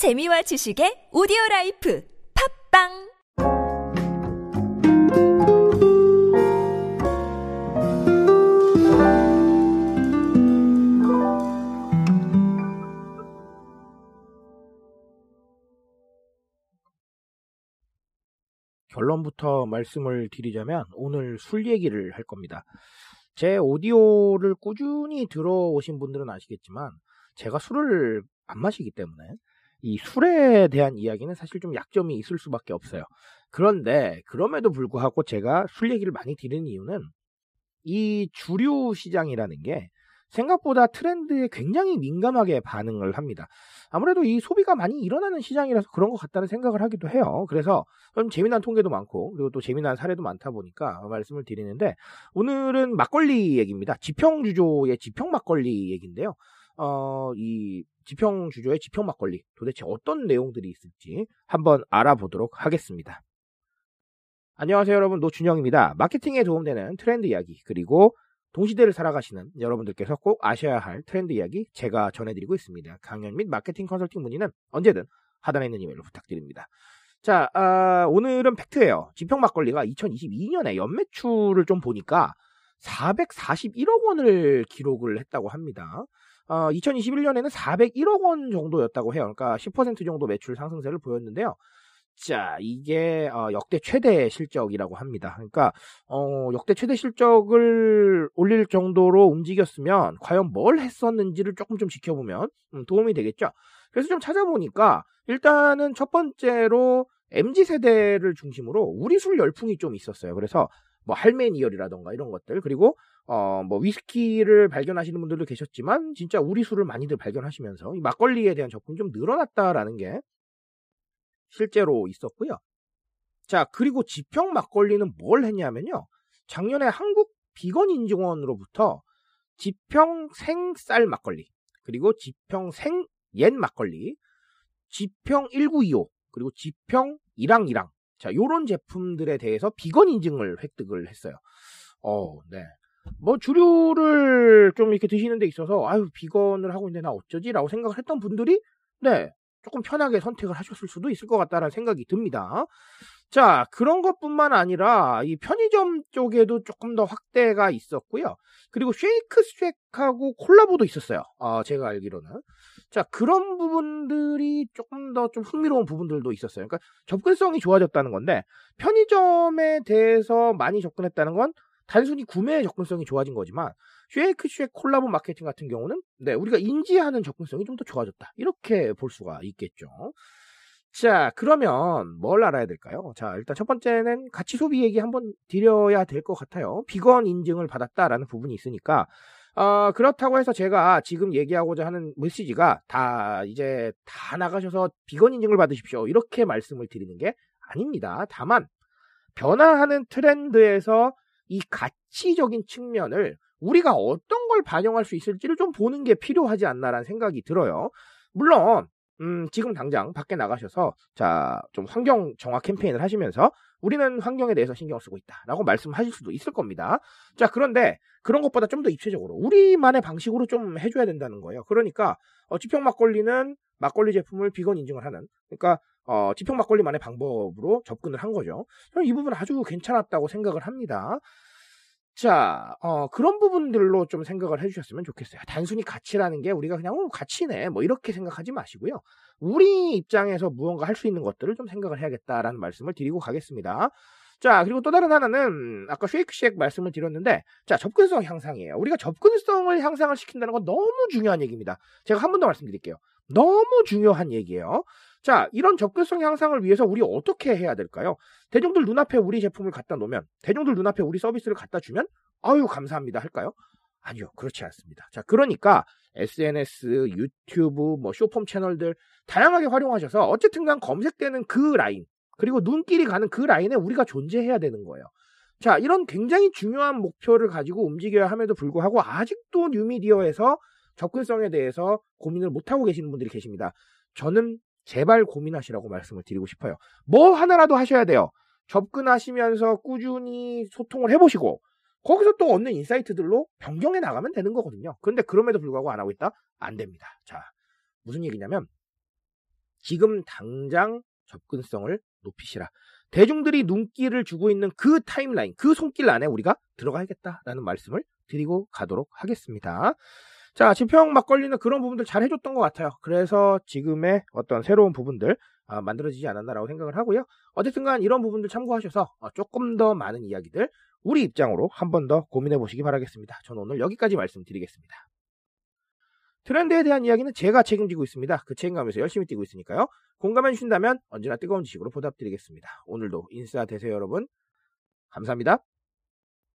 재미와 지식의 오디오 라이프 팟빵 결론부터 말씀을 드리자면 오늘 술 얘기를 할 겁니다. 제 오디오를 꾸준히 들어오신 분들은 아시겠지만 제가 술을 안 마시기 때문에 이 술에 대한 이야기는 사실 좀 약점이 있을 수밖에 없어요. 그런데 그럼에도 불구하고 제가 술 얘기를 많이 드리는 이유는 이 주류 시장이라는 게 생각보다 트렌드에 굉장히 민감하게 반응을 합니다. 아무래도 이 소비가 많이 일어나는 시장이라서 그런 것 같다는 생각을 하기도 해요. 그래서 좀 재미난 통계도 많고 그리고 또 재미난 사례도 많다 보니까 말씀을 드리는데 오늘은 막걸리 얘기입니다. 지평 주조의 지평 막걸리 얘기인데요. 어, 이 지평 주조의 지평 막걸리 도대체 어떤 내용들이 있을지 한번 알아보도록 하겠습니다. 안녕하세요 여러분 노준영입니다. 마케팅에 도움되는 트렌드 이야기 그리고 동시대를 살아가시는 여러분들께서 꼭 아셔야 할 트렌드 이야기 제가 전해드리고 있습니다. 강연 및 마케팅 컨설팅 문의는 언제든 하단에 있는 이메일로 부탁드립니다. 자, 아, 오늘은 팩트예요. 지평 막걸리가 2022년에 연매출을 좀 보니까 441억 원을 기록을 했다고 합니다. 어, 2021년에는 401억 원 정도였다고 해요. 그러니까 10% 정도 매출 상승세를 보였는데요. 자, 이게 어, 역대 최대 실적이라고 합니다. 그러니까 어, 역대 최대 실적을 올릴 정도로 움직였으면 과연 뭘 했었는지를 조금 좀 지켜보면 음, 도움이 되겠죠. 그래서 좀 찾아보니까 일단은 첫 번째로 MZ 세대를 중심으로 우리 술 열풍이 좀 있었어요. 그래서 뭐 할메니얼이라던가 이런 것들 그리고 어 뭐 위스키를 발견하시는 분들도 계셨지만 진짜 우리 술을 많이들 발견하시면서 이 막걸리에 대한 접근이 좀 늘어났다라는 게 실제로 있었고요. 자, 그리고 지평 막걸리는 뭘 했냐면요. 작년에 한국 비건 인증원으로부터 지평 생쌀 막걸리, 그리고 지평 생옌 막걸리, 지평 1925, 그리고 지평 이랑이랑. 자, 요런 제품들에 대해서 비건 인증을 획득을 했어요. 어, 네. 뭐 주류를 좀 이렇게 드시는 데 있어서 아유 비건을 하고 있는데 나 어쩌지라고 생각을 했던 분들이 네 조금 편하게 선택을 하셨을 수도 있을 것 같다는 생각이 듭니다. 자, 그런 것뿐만 아니라 이 편의점 쪽에도 조금 더 확대가 있었고요. 그리고 쉐이크 쉑하고 콜라보도 있었어요. 어, 제가 알기로는. 자, 그런 부분들이 조금 더 좀 흥미로운 부분들도 있었어요. 그러니까 접근성이 좋아졌다는 건데 편의점에 대해서 많이 접근했다는 건 단순히 구매의 접근성이 좋아진 거지만 쉐이크 쉐이크 콜라보 마케팅 같은 경우는 네, 우리가 인지하는 접근성이 좀 더 좋아졌다. 이렇게 볼 수가 있겠죠. 자, 그러면 뭘 알아야 될까요? 자, 일단 첫 번째는 가치 소비 얘기 한번 드려야 될 것 같아요. 비건 인증을 받았다라는 부분이 있으니까 어, 그렇다고 해서 제가 지금 얘기하고자 하는 메시지가 다 이제 다 나가셔서 비건 인증을 받으십시오. 이렇게 말씀을 드리는 게 아닙니다. 다만 변화하는 트렌드에서 이 가치적인 측면을 우리가 어떤 걸 반영할 수 있을지를 좀 보는 게 필요하지 않나라는 생각이 들어요. 물론 음, 지금 당장 밖에 나가셔서 자, 좀 환경 정화 캠페인을 하시면서 우리는 환경에 대해서 신경을 쓰고 있다라고 말씀하실 수도 있을 겁니다. 자, 그런데 그런 것보다 좀 더 입체적으로 우리만의 방식으로 좀 해줘야 된다는 거예요. 그러니까 어, 지평 막걸리는 막걸리 제품을 비건 인증을 하는 그러니까 어, 지평 막걸리만의 방법으로 접근을 한 거죠. 저는 이 부분 아주 괜찮았다고 생각을 합니다. 자, 어, 그런 부분들로 좀 생각을 해주셨으면 좋겠어요. 단순히 가치라는 게 우리가 그냥, 어, 가치네. 뭐, 이렇게 생각하지 마시고요. 우리 입장에서 무언가 할 수 있는 것들을 좀 생각을 해야겠다라는 말씀을 드리고 가겠습니다. 자, 그리고 또 다른 하나는, 아까 쉐이크쉑 말씀을 드렸는데, 자, 접근성 향상이에요. 우리가 접근성을 향상을 시킨다는 건 너무 중요한 얘기입니다. 제가 한 번 더 말씀드릴게요. 너무 중요한 얘기예요. 자, 이런 접근성 향상을 위해서 우리 어떻게 해야 될까요? 대중들 눈앞에 우리 제품을 갖다 놓으면, 대중들 눈앞에 우리 서비스를 갖다 주면, 아유, 감사합니다. 할까요? 아니요, 그렇지 않습니다. 자, 그러니까 SNS, 유튜브, 뭐 쇼폼 채널들 다양하게 활용하셔서 어쨌든 간 검색되는 그 라인, 그리고 눈길이 가는 그 라인에 우리가 존재해야 되는 거예요. 자, 이런 굉장히 중요한 목표를 가지고 움직여야 함에도 불구하고 아직도 뉴미디어에서 접근성에 대해서 고민을 못하고 계시는 분들이 계십니다. 저는 제발 고민하시라고 말씀을 드리고 싶어요. 뭐 하나라도 하셔야 돼요. 접근하시면서 꾸준히 소통을 해보시고 거기서 또 얻는 insight들로 변경해 나가면 되는 거거든요. 그런데 그럼에도 불구하고 안 하고 있다? 안 됩니다. 자, 무슨 얘기냐면 지금 당장 접근성을 높이시라. 대중들이 눈길을 주고 있는 그 timeline, 그 손길 안에 우리가 들어가야겠다라는 말씀을 드리고 가도록 하겠습니다. 자, 지평 막걸리는 그런 부분들 잘 해줬던 것 같아요. 그래서 지금의 어떤 새로운 부분들 아, 만들어지지 않았나라고 생각을 하고요. 어쨌든간 이런 부분들 참고하셔서 어, 조금 더 많은 이야기들 우리 입장으로 한 번 더 고민해 보시기 바라겠습니다. 저는 오늘 여기까지 말씀드리겠습니다. 트렌드에 대한 이야기는 제가 책임지고 있습니다. 그 책임감에서 열심히 뛰고 있으니까요. 공감해 주신다면 언제나 뜨거운 지식으로 보답드리겠습니다. 오늘도 인싸 되세요 여러분. 감사합니다.